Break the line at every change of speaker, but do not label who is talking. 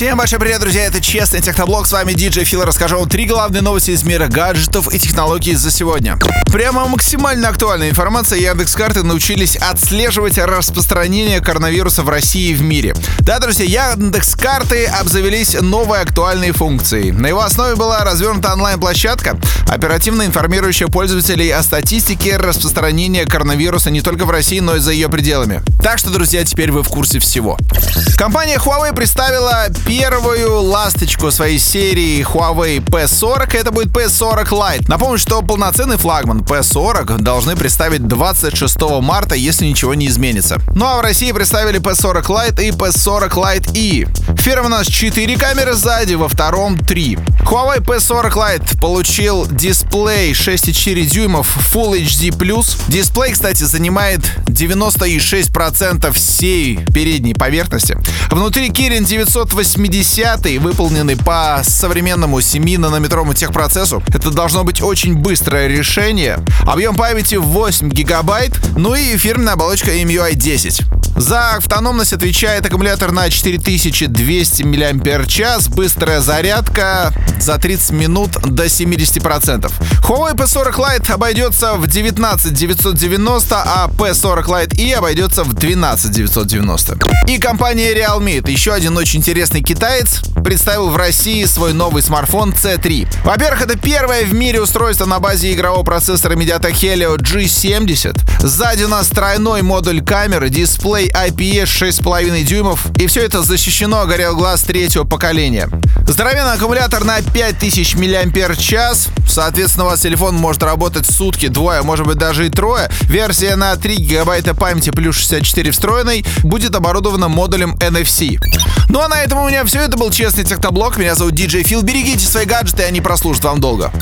Всем большой привет, друзья, это Честный Техноблог, с вами диджей Фил, расскажу вам три главные новости из мира гаджетов и технологий за сегодня. Прямо максимально актуальная информация, Яндекс карты научились отслеживать распространение коронавируса в России и в мире. Да, друзья, Яндекс карты обзавелись новой актуальной функцией. На его основе была развернута онлайн-площадка, оперативно информирующая пользователей о статистике распространения коронавируса не только в России, но и за ее пределами. Так что, друзья, теперь вы в курсе всего. Компания Huawei представила первую ласточку своей серии Huawei P40. Это будет P40 Lite. Напомню, что полноценный флагман P40 должны представить 26 марта, если ничего не изменится. Ну а в России представили P40 Lite и P40 Lite E. В первом у нас 4 камеры сзади, во втором 3. Huawei P40 Lite получил дисплей 6,4 дюймов Full HD+. Дисплей, кстати, занимает 96% всей передней поверхности. Внутри Kirin 980 выполненный по современному 7-нанометровому техпроцессу. Это должно быть очень быстрое решение. Объем памяти 8 гигабайт, ну и фирменная оболочка MUI 10. За автономность отвечает аккумулятор на 4200 мАч, быстрая зарядка за 30 минут до 70%. Huawei P40 Lite обойдется в 19 990, а P40 Lite E обойдется в 12 990. И компания Realme, это еще один очень интересный китаец, представил в России свой новый смартфон C3. Во-первых, это первое в мире устройство на базе игрового процессора MediaTek Helio G70. Сзади у нас тройной модуль камеры, дисплей IPS 6,5 дюймов, и все это защищено горел глаз третьего поколения. Здоровенный аккумулятор на 5000 мАч, соответственно, у вас телефон может работать сутки, двое, может быть даже и трое. Версия на 3 гигабайта памяти плюс 64 встроенной будет оборудована модулем NFC. Ну а на этом у меня все. Это был Честный Техноблог. Меня зовут DJ Фил. Берегите свои гаджеты, они прослужат вам долго.